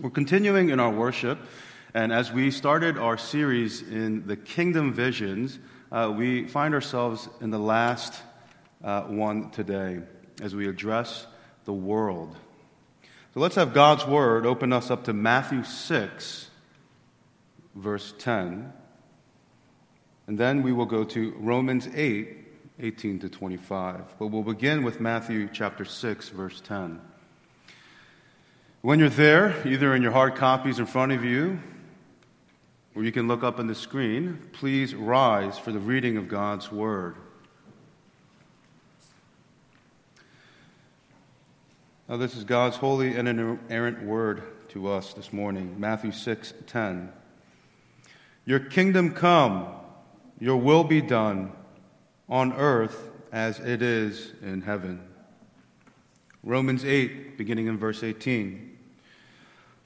We're continuing in our worship, and as we started our series in the Kingdom Visions, uh, we find ourselves in the last uh, one today as we address the world. So let's have God's Word open us up to Matthew 6, verse 10. And then we will go to Romans 8, 18 to 25. But we'll begin with Matthew chapter 6, verse 10. When you're there, either in your hard copies in front of you, or you can look up on the screen, please rise for the reading of God's Word. Now, this is God's holy and inerrant word to us this morning. Matthew 6 10. Your kingdom come, your will be done on earth as it is in heaven. Romans 8, beginning in verse 18.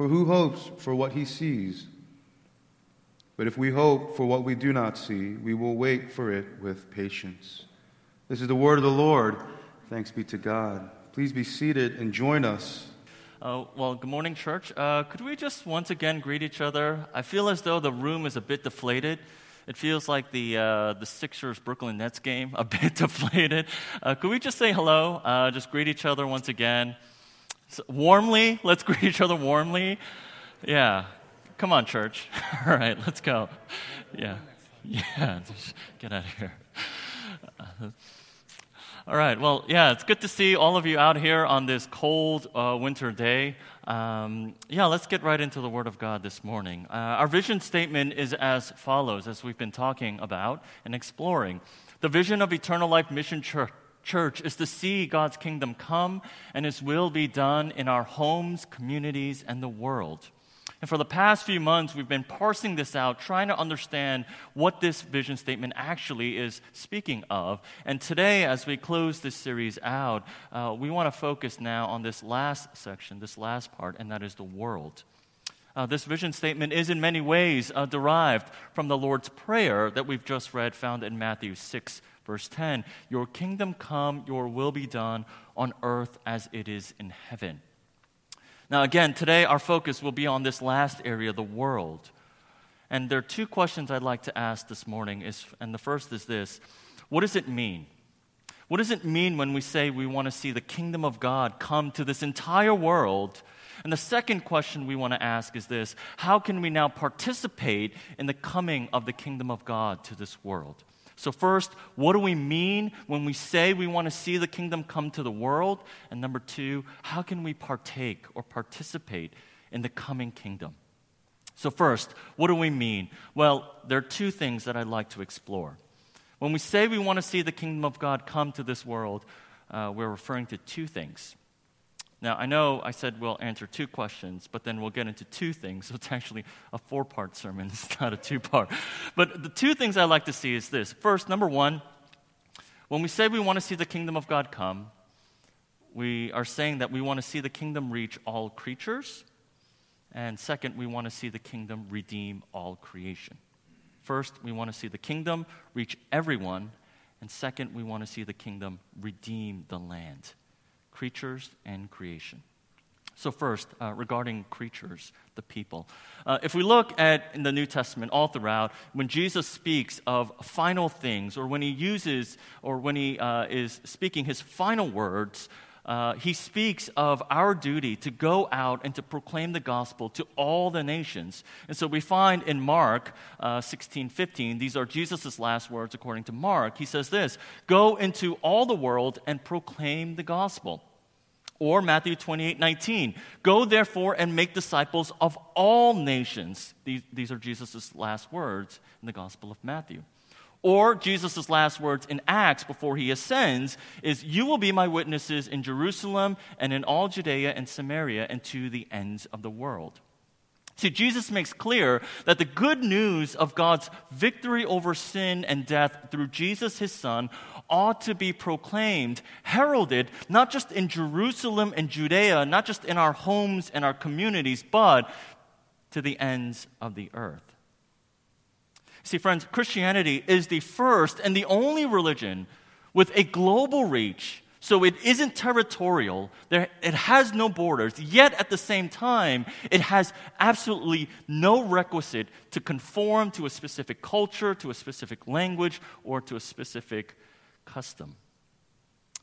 For who hopes for what he sees? But if we hope for what we do not see, we will wait for it with patience. This is the word of the Lord. Thanks be to God. Please be seated and join us. Uh, well, good morning, church. Uh, could we just once again greet each other? I feel as though the room is a bit deflated. It feels like the, uh, the Sixers Brooklyn Nets game, a bit deflated. Uh, could we just say hello? Uh, just greet each other once again. So, warmly, let's greet each other warmly. Yeah. Come on, church. All right, let's go. Yeah. Yeah. Get out of here. All right. Well, yeah, it's good to see all of you out here on this cold uh, winter day. Um, yeah, let's get right into the Word of God this morning. Uh, our vision statement is as follows, as we've been talking about and exploring. The vision of Eternal Life Mission Church church is to see God's kingdom come and His will be done in our homes, communities, and the world. And for the past few months, we've been parsing this out, trying to understand what this vision statement actually is speaking of. And today, as we close this series out, uh, we want to focus now on this last section, this last part, and that is the world. Uh, this vision statement is in many ways uh, derived from the Lord's Prayer that we've just read, found in Matthew 6, verse 10. Your kingdom come, your will be done on earth as it is in heaven. Now, again, today our focus will be on this last area, the world. And there are two questions I'd like to ask this morning. Is, and the first is this What does it mean? What does it mean when we say we want to see the kingdom of God come to this entire world? And the second question we want to ask is this How can we now participate in the coming of the kingdom of God to this world? So, first, what do we mean when we say we want to see the kingdom come to the world? And number two, how can we partake or participate in the coming kingdom? So, first, what do we mean? Well, there are two things that I'd like to explore. When we say we want to see the kingdom of God come to this world, uh, we're referring to two things. Now, I know I said we'll answer two questions, but then we'll get into two things. So it's actually a four part sermon, it's not a two part. But the two things I like to see is this. First, number one, when we say we want to see the kingdom of God come, we are saying that we want to see the kingdom reach all creatures. And second, we want to see the kingdom redeem all creation. First, we want to see the kingdom reach everyone. And second, we want to see the kingdom redeem the land creatures and creation. So, first, uh, regarding creatures, the people. Uh, if we look at in the New Testament all throughout, when Jesus speaks of final things, or when he uses, or when he uh, is speaking his final words, uh, he speaks of our duty to go out and to proclaim the gospel to all the nations. And so we find in Mark uh, 16 15, these are Jesus' last words according to Mark. He says this Go into all the world and proclaim the gospel. Or Matthew 28 19, go therefore and make disciples of all nations. These, these are Jesus' last words in the Gospel of Matthew. Or Jesus' last words in Acts before he ascends is, You will be my witnesses in Jerusalem and in all Judea and Samaria and to the ends of the world. See, Jesus makes clear that the good news of God's victory over sin and death through Jesus, his son, ought to be proclaimed, heralded, not just in Jerusalem and Judea, not just in our homes and our communities, but to the ends of the earth. See, friends, Christianity is the first and the only religion with a global reach. So it isn't territorial, there, it has no borders, yet at the same time, it has absolutely no requisite to conform to a specific culture, to a specific language, or to a specific custom.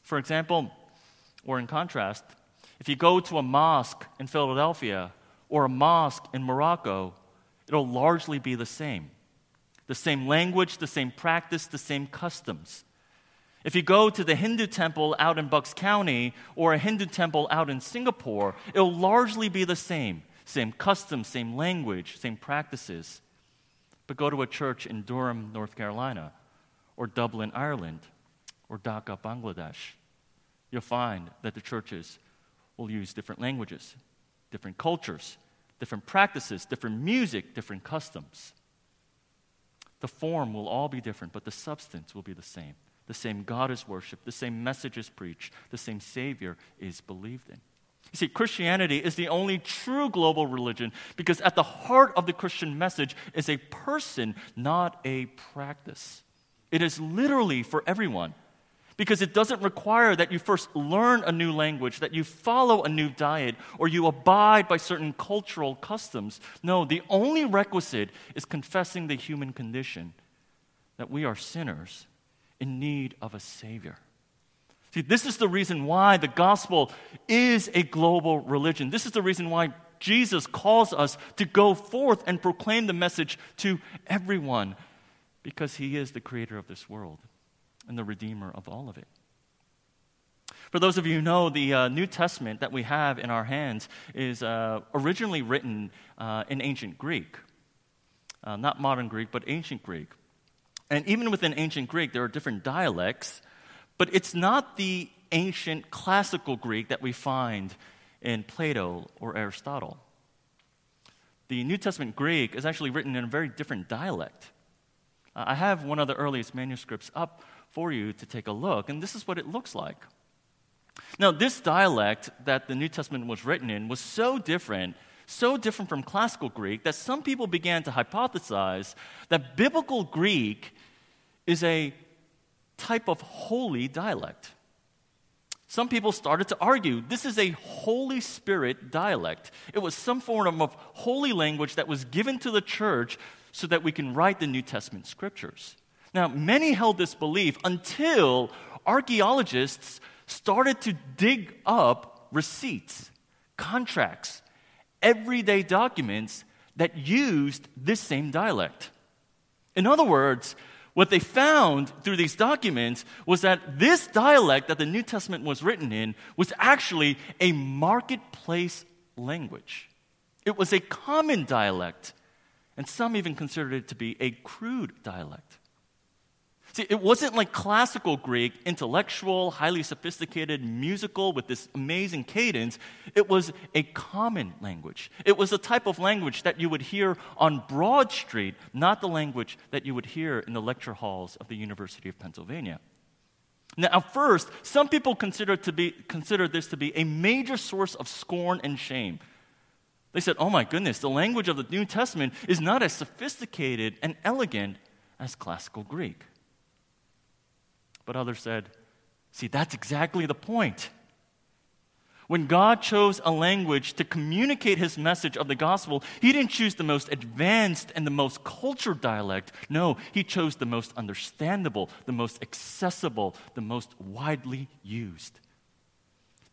For example, or in contrast, if you go to a mosque in Philadelphia or a mosque in Morocco, it'll largely be the same the same language, the same practice, the same customs. If you go to the Hindu temple out in Bucks County or a Hindu temple out in Singapore, it'll largely be the same same customs, same language, same practices. But go to a church in Durham, North Carolina, or Dublin, Ireland, or Dhaka, Bangladesh, you'll find that the churches will use different languages, different cultures, different practices, different music, different customs. The form will all be different, but the substance will be the same. The same God is worshiped, the same message is preached, the same Savior is believed in. You see, Christianity is the only true global religion because at the heart of the Christian message is a person, not a practice. It is literally for everyone because it doesn't require that you first learn a new language, that you follow a new diet, or you abide by certain cultural customs. No, the only requisite is confessing the human condition that we are sinners in need of a Savior. See, this is the reason why the gospel is a global religion. This is the reason why Jesus calls us to go forth and proclaim the message to everyone because he is the creator of this world and the Redeemer of all of it. For those of you who know, the uh, New Testament that we have in our hands is uh, originally written uh, in ancient Greek. Uh, not modern Greek, but ancient Greek. And even within ancient Greek, there are different dialects, but it's not the ancient classical Greek that we find in Plato or Aristotle. The New Testament Greek is actually written in a very different dialect. Uh, I have one of the earliest manuscripts up for you to take a look, and this is what it looks like. Now, this dialect that the New Testament was written in was so different, so different from classical Greek, that some people began to hypothesize that biblical Greek is a type of holy dialect. Some people started to argue this is a Holy Spirit dialect. It was some form of holy language that was given to the church so that we can write the New Testament scriptures. Now, many held this belief until archaeologists started to dig up receipts, contracts, everyday documents that used this same dialect. In other words, what they found through these documents was that this dialect that the New Testament was written in was actually a marketplace language. It was a common dialect, and some even considered it to be a crude dialect. See, it wasn't like classical Greek, intellectual, highly sophisticated, musical with this amazing cadence. It was a common language. It was a type of language that you would hear on Broad Street, not the language that you would hear in the lecture halls of the University of Pennsylvania. Now, at first, some people consider, to be, consider this to be a major source of scorn and shame. They said, oh my goodness, the language of the New Testament is not as sophisticated and elegant as classical Greek. But others said, see, that's exactly the point. When God chose a language to communicate his message of the gospel, he didn't choose the most advanced and the most cultured dialect. No, he chose the most understandable, the most accessible, the most widely used.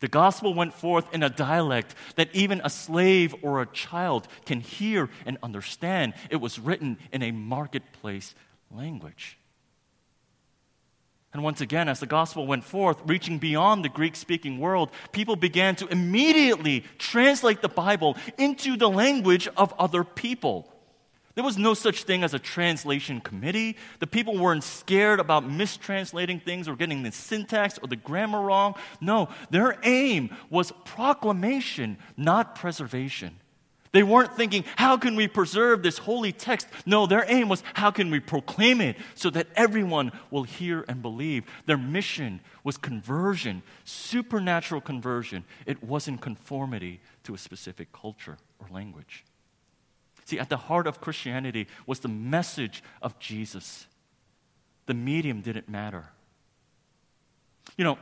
The gospel went forth in a dialect that even a slave or a child can hear and understand. It was written in a marketplace language. And once again, as the gospel went forth, reaching beyond the Greek speaking world, people began to immediately translate the Bible into the language of other people. There was no such thing as a translation committee. The people weren't scared about mistranslating things or getting the syntax or the grammar wrong. No, their aim was proclamation, not preservation. They weren't thinking, how can we preserve this holy text? No, their aim was, how can we proclaim it so that everyone will hear and believe? Their mission was conversion, supernatural conversion. It wasn't conformity to a specific culture or language. See, at the heart of Christianity was the message of Jesus. The medium didn't matter. You know,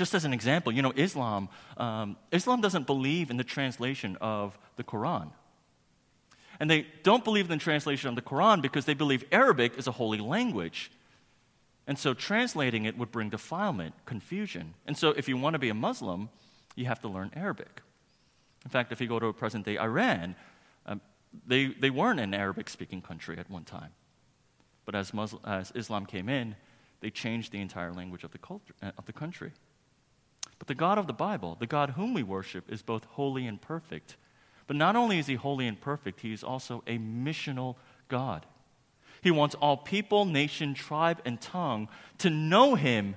just as an example, you know, Islam, um, Islam doesn't believe in the translation of the Quran. And they don't believe in the translation of the Quran because they believe Arabic is a holy language. And so translating it would bring defilement, confusion. And so if you want to be a Muslim, you have to learn Arabic. In fact, if you go to present day Iran, um, they, they weren't an Arabic speaking country at one time. But as, Muslim, as Islam came in, they changed the entire language of the, culture, uh, of the country. But the God of the Bible, the God whom we worship, is both holy and perfect. But not only is he holy and perfect, he is also a missional God. He wants all people, nation, tribe, and tongue to know him.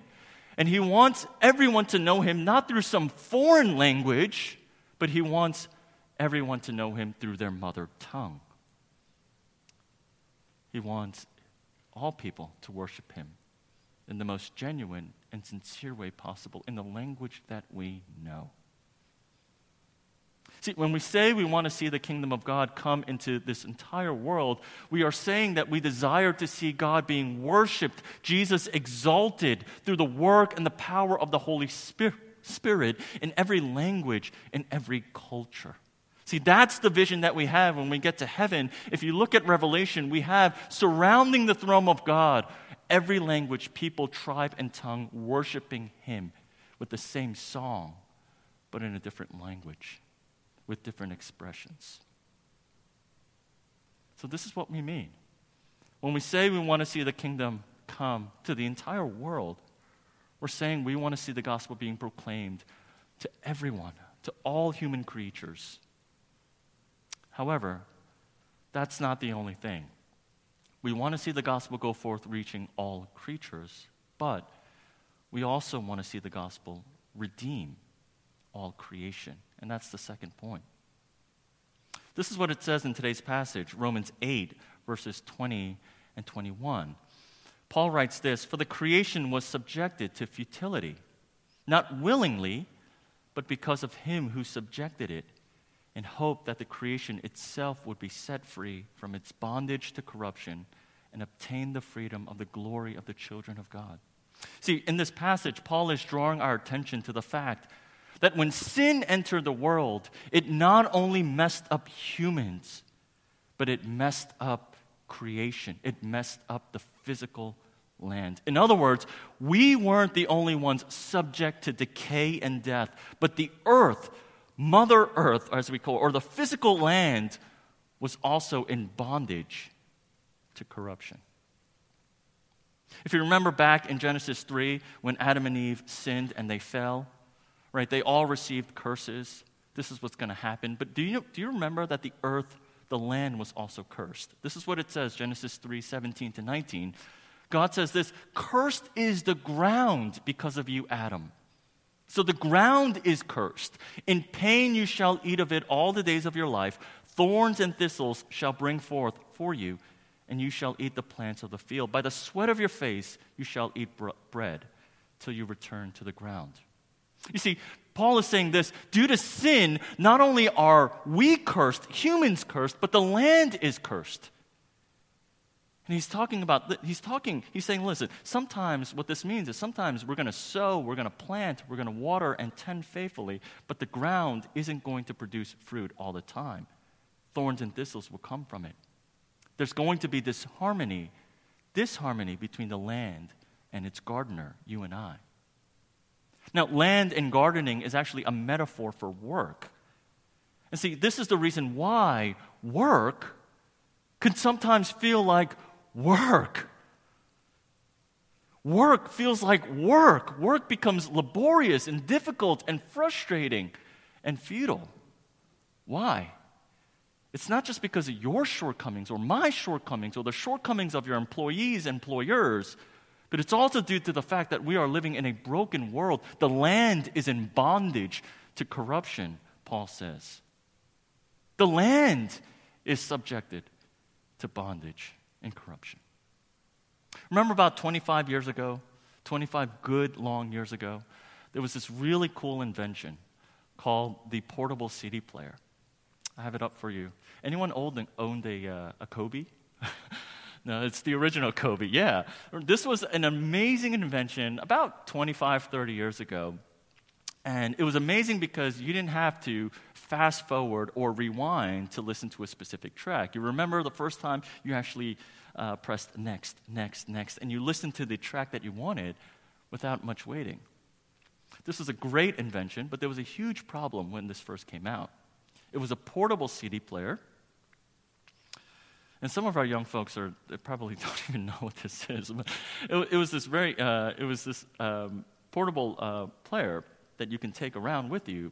And he wants everyone to know him not through some foreign language, but he wants everyone to know him through their mother tongue. He wants all people to worship him in the most genuine and sincere way possible, in the language that we know. See, when we say we want to see the kingdom of God come into this entire world, we are saying that we desire to see God being worshiped, Jesus exalted through the work and the power of the Holy Spirit in every language, in every culture. See, that's the vision that we have when we get to heaven. If you look at Revelation, we have surrounding the throne of God every language, people, tribe, and tongue worshiping Him with the same song, but in a different language, with different expressions. So, this is what we mean. When we say we want to see the kingdom come to the entire world, we're saying we want to see the gospel being proclaimed to everyone, to all human creatures. However, that's not the only thing. We want to see the gospel go forth reaching all creatures, but we also want to see the gospel redeem all creation. And that's the second point. This is what it says in today's passage, Romans 8, verses 20 and 21. Paul writes this For the creation was subjected to futility, not willingly, but because of him who subjected it in hope that the creation itself would be set free from its bondage to corruption and obtain the freedom of the glory of the children of God. See, in this passage, Paul is drawing our attention to the fact that when sin entered the world, it not only messed up humans, but it messed up creation, it messed up the physical land. In other words, we weren't the only ones subject to decay and death, but the earth Mother Earth, as we call it, or the physical land, was also in bondage to corruption. If you remember back in Genesis 3, when Adam and Eve sinned and they fell, right, they all received curses. This is what's going to happen. But do you, do you remember that the earth, the land, was also cursed? This is what it says, Genesis 3 17 to 19. God says this Cursed is the ground because of you, Adam. So the ground is cursed. In pain you shall eat of it all the days of your life. Thorns and thistles shall bring forth for you, and you shall eat the plants of the field. By the sweat of your face you shall eat br- bread till you return to the ground. You see, Paul is saying this due to sin, not only are we cursed, humans cursed, but the land is cursed. And he's talking about, he's talking, he's saying, listen, sometimes what this means is sometimes we're going to sow, we're going to plant, we're going to water and tend faithfully, but the ground isn't going to produce fruit all the time. Thorns and thistles will come from it. There's going to be this harmony, disharmony between the land and its gardener, you and I. Now, land and gardening is actually a metaphor for work. And see, this is the reason why work can sometimes feel like work. Work feels like work. Work becomes laborious and difficult and frustrating and futile. Why? It's not just because of your shortcomings or my shortcomings or the shortcomings of your employees, employers, but it's also due to the fact that we are living in a broken world. The land is in bondage to corruption, Paul says. The land is subjected to bondage and corruption. Remember about 25 years ago, 25 good long years ago, there was this really cool invention called the portable CD player. I have it up for you. Anyone old owned a, uh, a Kobe? no, it's the original Kobe, yeah. This was an amazing invention about 25, 30 years ago. And it was amazing because you didn't have to fast forward or rewind to listen to a specific track. You remember the first time you actually uh, pressed next, next, next, and you listened to the track that you wanted without much waiting. This was a great invention, but there was a huge problem when this first came out. It was a portable CD player. And some of our young folks are probably don't even know what this is. But it, it was this very uh, it was this um, portable uh, player that you can take around with you.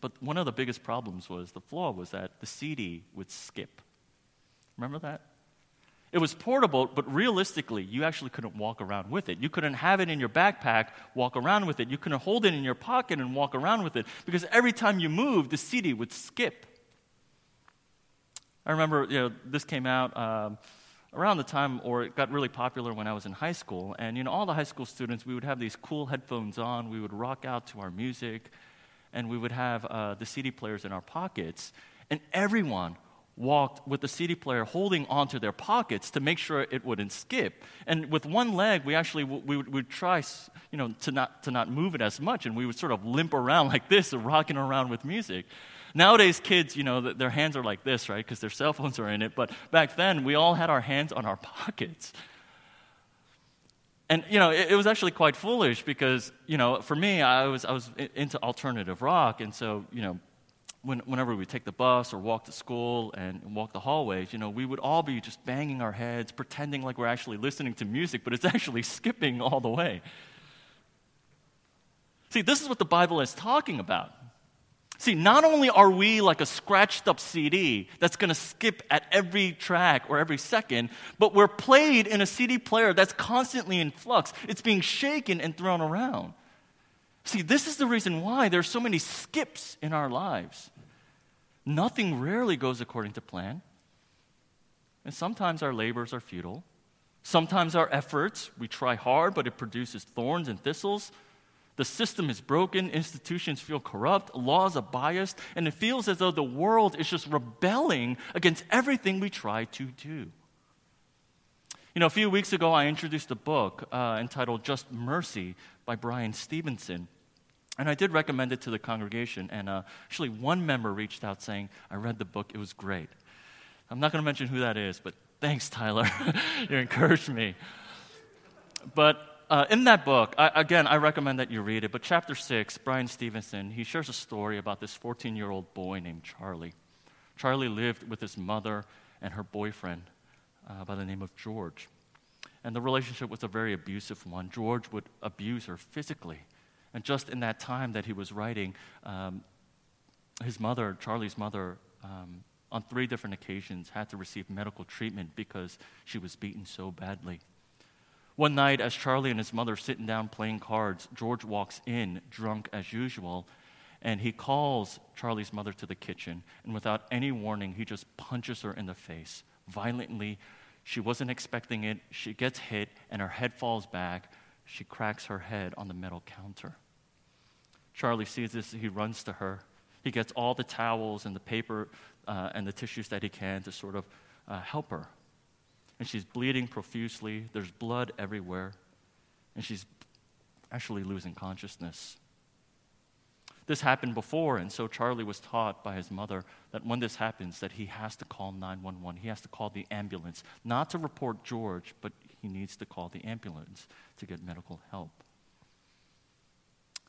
But one of the biggest problems was the flaw was that the CD would skip. Remember that? It was portable, but realistically, you actually couldn't walk around with it. You couldn't have it in your backpack, walk around with it. You couldn't hold it in your pocket and walk around with it because every time you moved, the CD would skip. I remember, you know, this came out um, around the time, or it got really popular when I was in high school. And, you know, all the high school students, we would have these cool headphones on. We would rock out to our music, and we would have uh, the CD players in our pockets. And everyone walked with the CD player holding onto their pockets to make sure it wouldn't skip. And with one leg, we actually we would, would try, you know, to not to not move it as much, and we would sort of limp around like this, rocking around with music. Nowadays, kids, you know, their hands are like this, right? Because their cell phones are in it. But back then, we all had our hands on our pockets. And, you know, it, it was actually quite foolish because, you know, for me, I was, I was into alternative rock. And so, you know, when, whenever we take the bus or walk to school and walk the hallways, you know, we would all be just banging our heads, pretending like we're actually listening to music, but it's actually skipping all the way. See, this is what the Bible is talking about. See, not only are we like a scratched up CD that's going to skip at every track or every second, but we're played in a CD player that's constantly in flux. It's being shaken and thrown around. See, this is the reason why there's so many skips in our lives. Nothing rarely goes according to plan. And sometimes our labors are futile. Sometimes our efforts, we try hard, but it produces thorns and thistles. The system is broken, institutions feel corrupt, laws are biased, and it feels as though the world is just rebelling against everything we try to do. You know, a few weeks ago, I introduced a book uh, entitled Just Mercy by Bryan Stevenson. And I did recommend it to the congregation, and uh, actually, one member reached out saying, I read the book, it was great. I'm not going to mention who that is, but thanks, Tyler. you encouraged me. But uh, in that book, I, again, I recommend that you read it. But chapter six, Bryan Stevenson, he shares a story about this 14 year old boy named Charlie. Charlie lived with his mother and her boyfriend uh, by the name of George. And the relationship was a very abusive one. George would abuse her physically. And just in that time that he was writing, um, his mother, Charlie's mother, um, on three different occasions had to receive medical treatment because she was beaten so badly. One night, as Charlie and his mother are sitting down playing cards, George walks in, drunk as usual, and he calls Charlie's mother to the kitchen. And without any warning, he just punches her in the face violently. She wasn't expecting it. She gets hit, and her head falls back. She cracks her head on the metal counter. Charlie sees this, he runs to her. He gets all the towels and the paper uh, and the tissues that he can to sort of uh, help her and she's bleeding profusely. There's blood everywhere, and she's actually losing consciousness. This happened before, and so Charlie was taught by his mother that when this happens, that he has to call 911. He has to call the ambulance, not to report George, but he needs to call the ambulance to get medical help.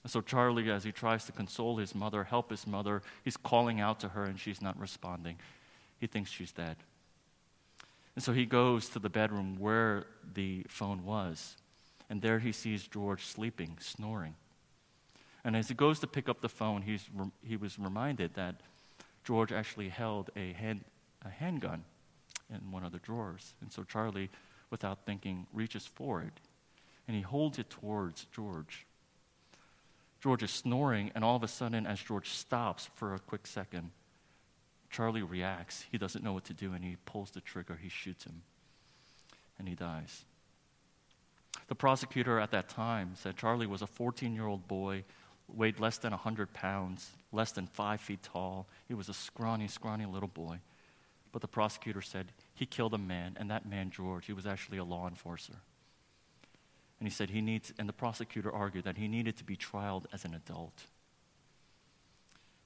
So, Charlie, as he tries to console his mother, help his mother, he's calling out to her and she's not responding. He thinks she's dead. And so he goes to the bedroom where the phone was. And there he sees George sleeping, snoring. And as he goes to pick up the phone, he's, he was reminded that George actually held a, hand, a handgun in one of the drawers. And so Charlie, without thinking, reaches for it and he holds it towards George. George is snoring, and all of a sudden, as George stops for a quick second, Charlie reacts. He doesn't know what to do, and he pulls the trigger. He shoots him, and he dies. The prosecutor at that time said Charlie was a 14 year old boy, weighed less than 100 pounds, less than five feet tall. He was a scrawny, scrawny little boy. But the prosecutor said he killed a man, and that man, George, he was actually a law enforcer. And he said he needs, and the prosecutor argued that he needed to be trialed as an adult.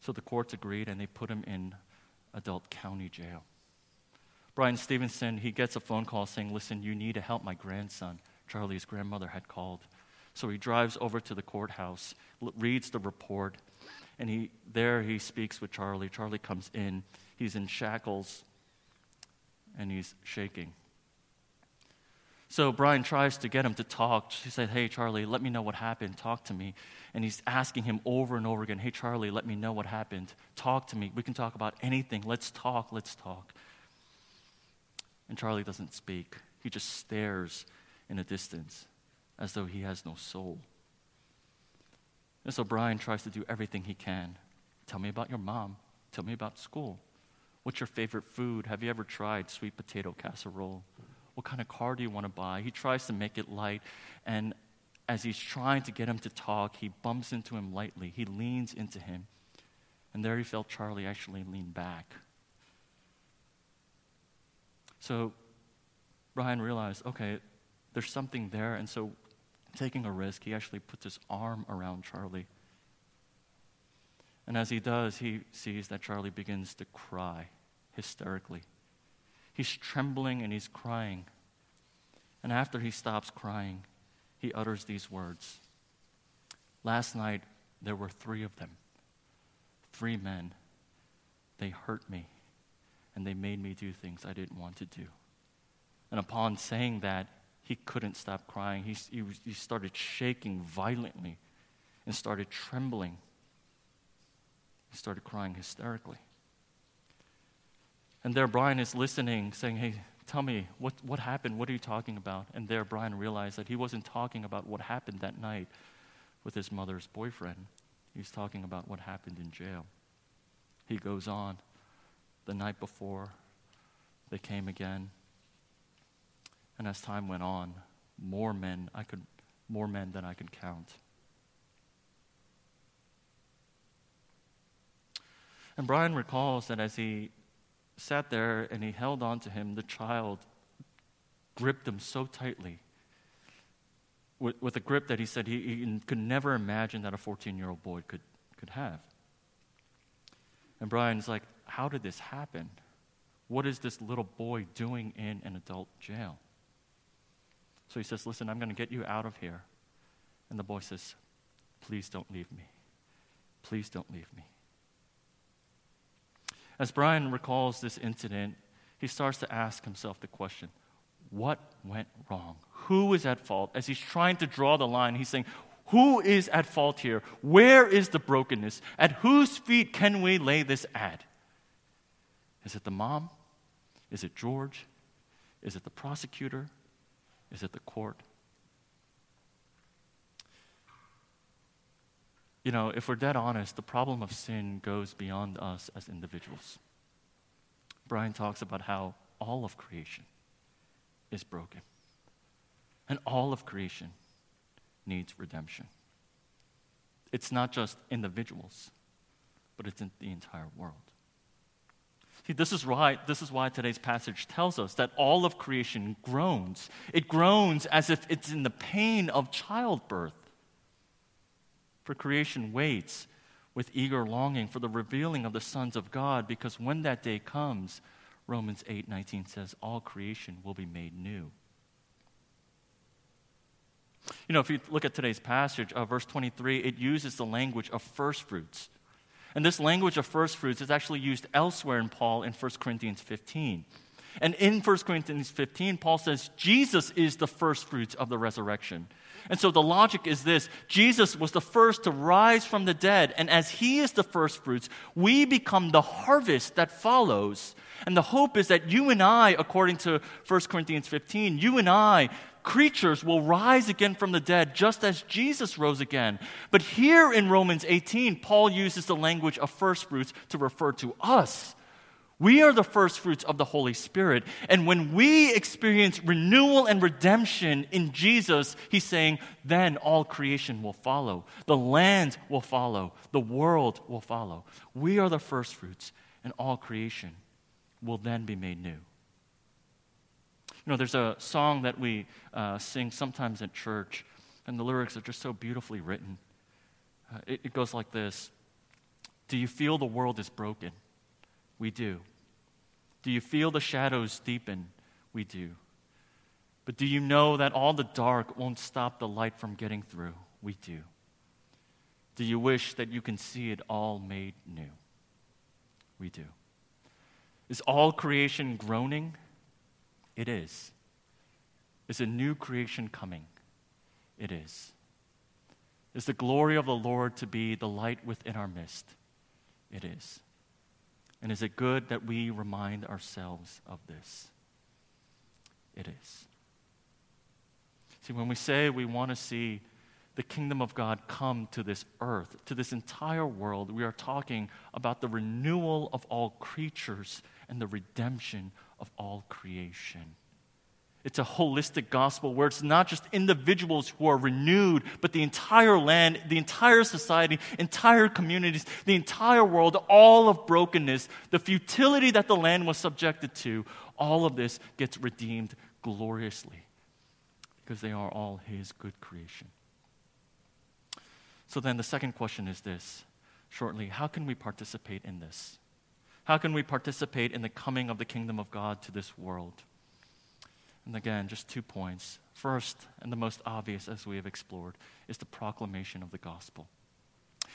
So the courts agreed and they put him in adult county jail. Bryan Stevenson, he gets a phone call saying, Listen, you need to help my grandson. Charlie's grandmother had called. So he drives over to the courthouse, reads the report, and he, there he speaks with Charlie. Charlie comes in. He's in shackles and he's shaking. So Bryan tries to get him to talk. She said, Hey, Charlie, let me know what happened. Talk to me. And he's asking him over and over again, Hey, Charlie, let me know what happened. Talk to me. We can talk about anything. Let's talk. Let's talk. And Charlie doesn't speak. He just stares in the distance as though he has no soul. And so Bryan tries to do everything he can. Tell me about your mom. Tell me about school. What's your favorite food? Have you ever tried sweet potato casserole? What kind of car do you want to buy? He tries to make it light. And as he's trying to get him to talk, he bumps into him lightly. He leans into him. And there he felt Charlie actually lean back. So Bryan realized, okay, there's something there. And so, taking a risk, he actually puts his arm around Charlie. And as he does, he sees that Charlie begins to cry hysterically. He's trembling and he's crying. And after he stops crying, he utters these words Last night, there were three of them, three men. They hurt me, and they made me do things I didn't want to do. And upon saying that, he couldn't stop crying. He, he, he started shaking violently and started trembling. He started crying hysterically. And there, Bryan is listening, saying, Hey, tell me, what, what happened? What are you talking about? And there, Bryan realized that he wasn't talking about what happened that night with his mother's boyfriend. He's talking about what happened in jail. He goes on. The night before, they came again. And as time went on, more men I could more men than I could count. And Bryan recalls that as he sat there and he held on to him, the child gripped him so tightly with, with a grip that he said he, he could never imagine that a 14 year old boy could, could have. And Bryan's like, How did this happen? What is this little boy doing in an adult jail? So he says, Listen, I'm going to get you out of here. And the boy says, Please don't leave me. Please don't leave me. As Bryan recalls this incident, he starts to ask himself the question what went wrong? Who is at fault? As he's trying to draw the line, he's saying, Who is at fault here? Where is the brokenness? At whose feet can we lay this at? Is it the mom? Is it George? Is it the prosecutor? Is it the court? You know, if we're dead honest, the problem of sin goes beyond us as individuals. Bryan talks about how all of creation is broken, and all of creation needs redemption. It's not just individuals, but it's in the entire world. See, this is why, this is why today's passage tells us that all of creation groans. It groans as if it's in the pain of childbirth. For creation waits with eager longing for the revealing of the sons of God, because when that day comes, Romans 8 19 says, all creation will be made new. You know, if you look at today's passage, uh, verse 23, it uses the language of first fruits. And this language of first fruits is actually used elsewhere in Paul in 1 Corinthians 15. And in 1 Corinthians 15, Paul says Jesus is the first fruits of the resurrection. And so the logic is this Jesus was the first to rise from the dead. And as he is the first fruits, we become the harvest that follows. And the hope is that you and I, according to 1 Corinthians 15, you and I creatures will rise again from the dead, just as Jesus rose again. But here in Romans 18, Paul uses the language of first fruits to refer to us. We are the first fruits of the Holy Spirit. And when we experience renewal and redemption in Jesus, he's saying, then all creation will follow. The land will follow. The world will follow. We are the first fruits, and all creation will then be made new. You know, there's a song that we uh, sing sometimes at church, and the lyrics are just so beautifully written. Uh, it, it goes like this Do you feel the world is broken? We do. Do you feel the shadows deepen? We do. But do you know that all the dark won't stop the light from getting through? We do. Do you wish that you can see it all made new? We do. Is all creation groaning? It is. Is a new creation coming? It is. Is the glory of the Lord to be the light within our midst? It is. And is it good that we remind ourselves of this? It is. See, when we say we want to see the kingdom of God come to this earth, to this entire world, we are talking about the renewal of all creatures and the redemption of all creation. It's a holistic gospel where it's not just individuals who are renewed, but the entire land, the entire society, entire communities, the entire world, all of brokenness, the futility that the land was subjected to, all of this gets redeemed gloriously because they are all His good creation. So then the second question is this shortly how can we participate in this? How can we participate in the coming of the kingdom of God to this world? And again, just two points. First, and the most obvious as we have explored, is the proclamation of the gospel.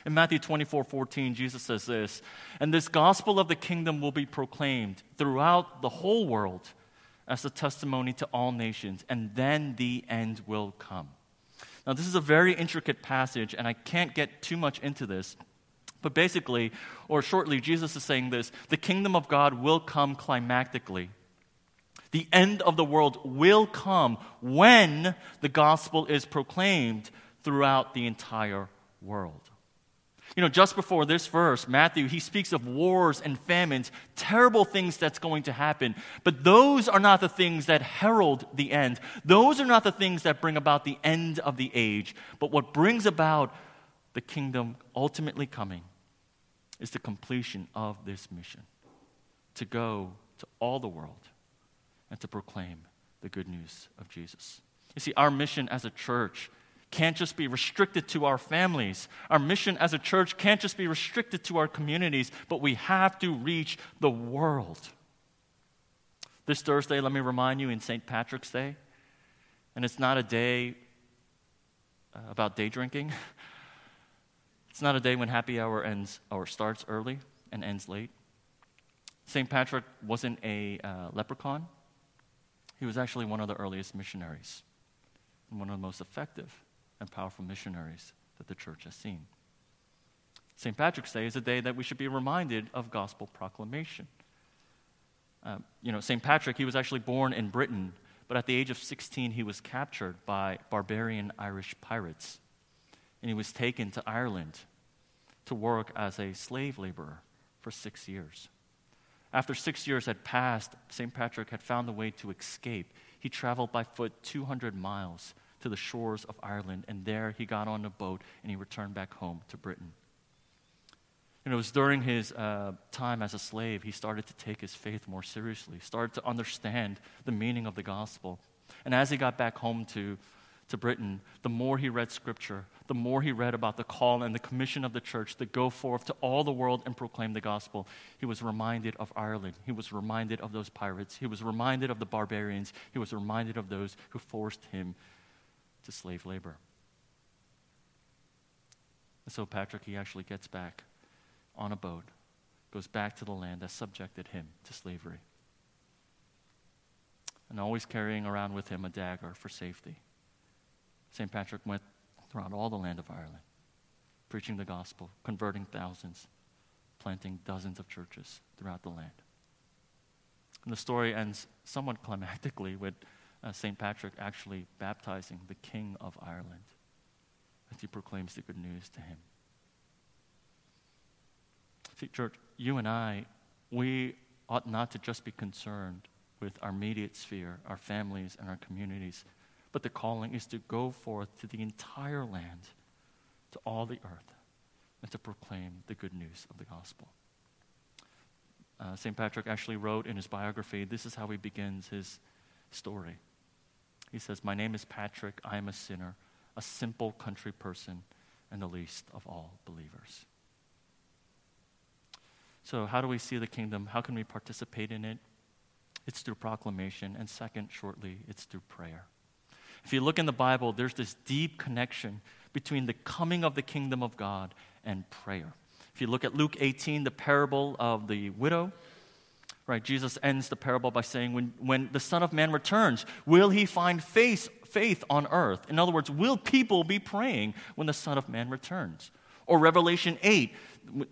In Matthew 24 14, Jesus says this, and this gospel of the kingdom will be proclaimed throughout the whole world as a testimony to all nations, and then the end will come. Now, this is a very intricate passage, and I can't get too much into this. But basically, or shortly, Jesus is saying this the kingdom of God will come climactically. The end of the world will come when the gospel is proclaimed throughout the entire world. You know, just before this verse, Matthew, he speaks of wars and famines, terrible things that's going to happen. But those are not the things that herald the end. Those are not the things that bring about the end of the age. But what brings about the kingdom ultimately coming is the completion of this mission to go to all the world and to proclaim the good news of Jesus. You see, our mission as a church can't just be restricted to our families. Our mission as a church can't just be restricted to our communities, but we have to reach the world. This Thursday, let me remind you, in St. Patrick's Day, and it's not a day uh, about day drinking. It's not a day when happy hour ends or starts early and ends late. St. Patrick wasn't a uh, leprechaun. He was actually one of the earliest missionaries and one of the most effective and powerful missionaries that the church has seen. St. Patrick's Day is a day that we should be reminded of gospel proclamation. Uh, you know, St. Patrick, he was actually born in Britain, but at the age of 16, he was captured by barbarian Irish pirates and he was taken to Ireland to work as a slave laborer for six years. After six years had passed, St. Patrick had found a way to escape. He traveled by foot 200 miles to the shores of Ireland, and there he got on a boat and he returned back home to Britain. And it was during his uh, time as a slave he started to take his faith more seriously, started to understand the meaning of the gospel. And as he got back home to to Britain, the more he read scripture, the more he read about the call and the commission of the church to go forth to all the world and proclaim the gospel, he was reminded of Ireland. He was reminded of those pirates. He was reminded of the barbarians. He was reminded of those who forced him to slave labor. And so Patrick, he actually gets back on a boat, goes back to the land that subjected him to slavery. And always carrying around with him a dagger for safety. St. Patrick went throughout all the land of Ireland, preaching the gospel, converting thousands, planting dozens of churches throughout the land. And the story ends somewhat climactically with uh, St. Patrick actually baptizing the King of Ireland as he proclaims the good news to him. See, church, you and I, we ought not to just be concerned with our immediate sphere, our families, and our communities, but the calling is to go forth to the entire land, to all the earth, and to proclaim the good news of the gospel. Uh, St. Patrick actually wrote in his biography, this is how he begins his story. He says, My name is Patrick. I am a sinner, a simple country person, and the least of all believers. So, how do we see the kingdom? How can we participate in it? It's through proclamation. And second, shortly, it's through prayer. If you look in the Bible, there's this deep connection between the coming of the kingdom of God and prayer. If you look at Luke 18, the parable of the widow, right, Jesus ends the parable by saying, When, when the Son of Man returns, will he find faith, faith on earth? In other words, will people be praying when the Son of Man returns? Or Revelation 8,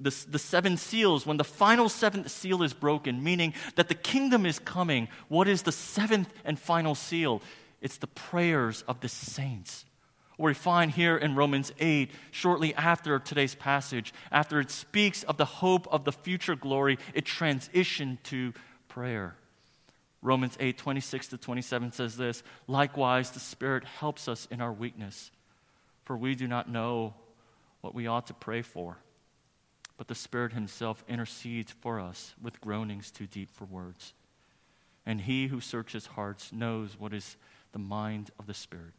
the, the seven seals, when the final seventh seal is broken, meaning that the kingdom is coming, what is the seventh and final seal? It's the prayers of the saints. Or we find here in Romans 8, shortly after today's passage, after it speaks of the hope of the future glory, it transitioned to prayer. Romans 8, 26 to 27 says this Likewise, the Spirit helps us in our weakness, for we do not know what we ought to pray for. But the Spirit Himself intercedes for us with groanings too deep for words. And He who searches hearts knows what is the mind of the Spirit,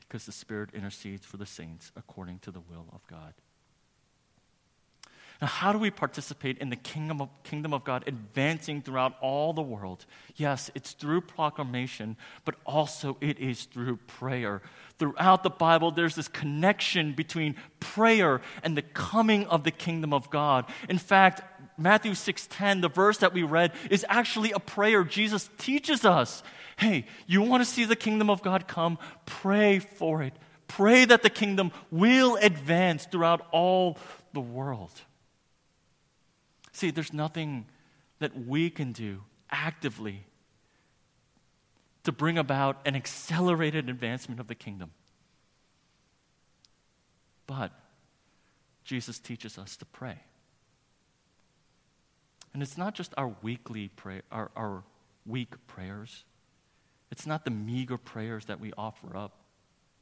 because the Spirit intercedes for the saints according to the will of God. Now, how do we participate in the kingdom of, kingdom of God advancing throughout all the world? Yes, it's through proclamation, but also it is through prayer. Throughout the Bible, there's this connection between prayer and the coming of the kingdom of God. In fact, Matthew 6:10, the verse that we read, is actually a prayer. Jesus teaches us, hey, you want to see the kingdom of God come? Pray for it. Pray that the kingdom will advance throughout all the world. See, there's nothing that we can do actively to bring about an accelerated advancement of the kingdom. But Jesus teaches us to pray. And it's not just our weekly prayer, our, our weak prayers. It's not the meager prayers that we offer up,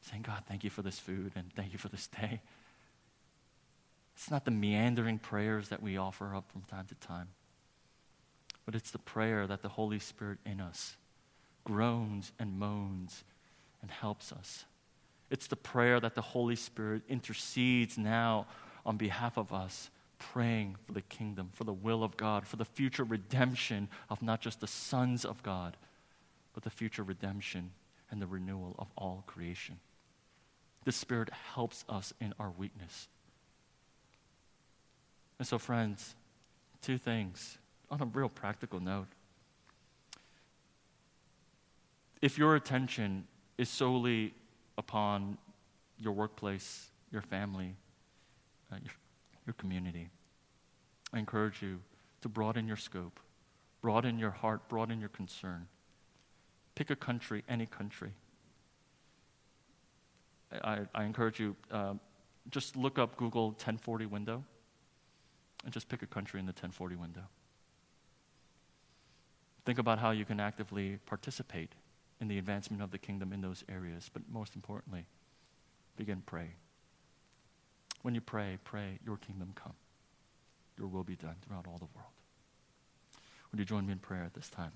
saying, God, thank you for this food and thank you for this day. It's not the meandering prayers that we offer up from time to time, but it's the prayer that the Holy Spirit in us groans and moans and helps us. It's the prayer that the Holy Spirit intercedes now on behalf of us, praying for the kingdom, for the will of God, for the future redemption of not just the sons of God, but the future redemption and the renewal of all creation. The Spirit helps us in our weakness. And so, friends, two things on a real practical note. If your attention is solely upon your workplace, your family, uh, your, your community, I encourage you to broaden your scope, broaden your heart, broaden your concern. Pick a country, any country. I, I encourage you, uh, just look up Google 1040 window and just pick a country in the 1040 window. Think about how you can actively participate in the advancement of the kingdom in those areas, but most importantly, begin pray. When you pray, pray, Your kingdom come. Your will be done throughout all the world. Would you join me in prayer at this time?